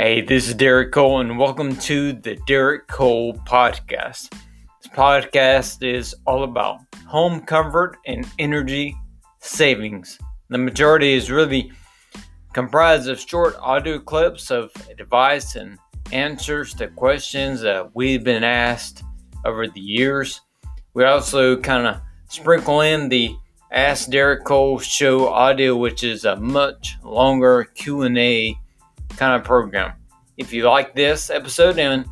Hey, this is Derek Cole, and welcome to the Derek Cole Podcast. This podcast is all about home comfort and energy savings. The majority is really comprised of short audio clips of advice and answers to questions that we've been asked over the years. We also kind of sprinkle in the Ask Derek Cole show audio, which is a much longer Q&A kind of program. If you like this episode, and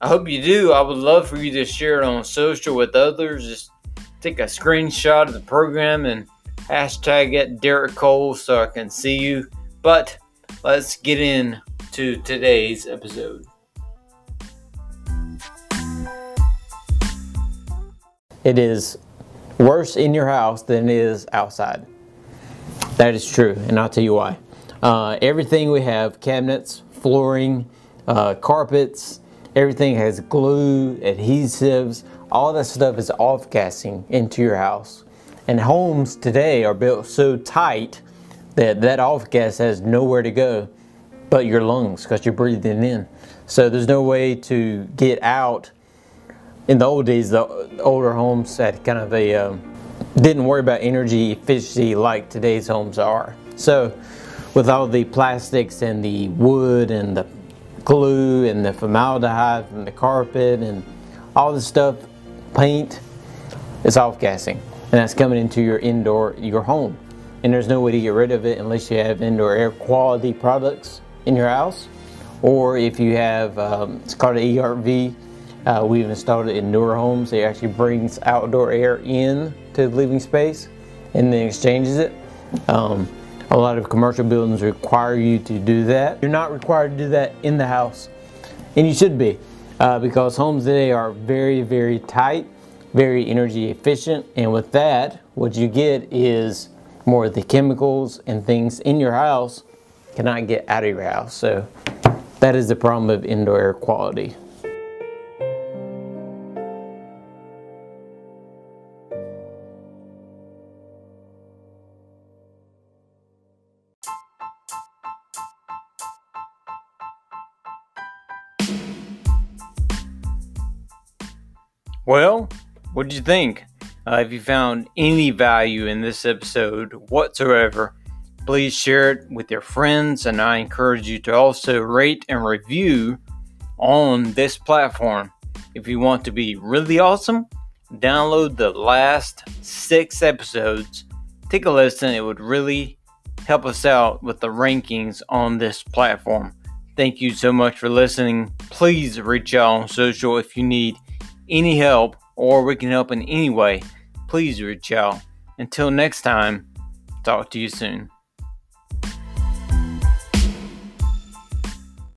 I hope you do, I would love for you to share it on social with others. Just take a screenshot of the program and hashtag it Derek Cole so I can see you. But let's get into today's episode. It is worse in your house than it is outside. That is true, and I'll tell you why. Uh, everything we have cabinets, flooring, uh, carpets, everything has glue, adhesives, all that stuff is off gassing into your house. And homes today are built so tight that that off gas has nowhere to go but your lungs because you're breathing in. So there's no way to get out. In the old days, the older homes had kind of a um, didn't worry about energy efficiency like today's homes are. So with all the plastics and the wood and the glue and the formaldehyde from the carpet and all the stuff, paint, it's off gassing. And that's coming into your indoor, your home. And there's no way to get rid of it unless you have indoor air quality products in your house. Or if you have, um, it's called an ERV. Uh, we've installed it in newer homes. It actually brings outdoor air in to the living space and then exchanges it. Um, a lot of commercial buildings require you to do that. You're not required to do that in the house, and you should be, uh, because homes today are very, very tight, very energy efficient, and with that, what you get is more of the chemicals and things in your house cannot get out of your house. So that is the problem of indoor air quality. Well, what did you think? Uh, if you found any value in this episode whatsoever, please share it with your friends, and I encourage you to also rate and review on this platform. If you want to be really awesome, download the last six episodes. Take a listen, it would really help us out with the rankings on this platform. Thank you so much for listening. Please reach out on social if you need any help or we can help in any way, please reach out. Until next time, talk to you soon.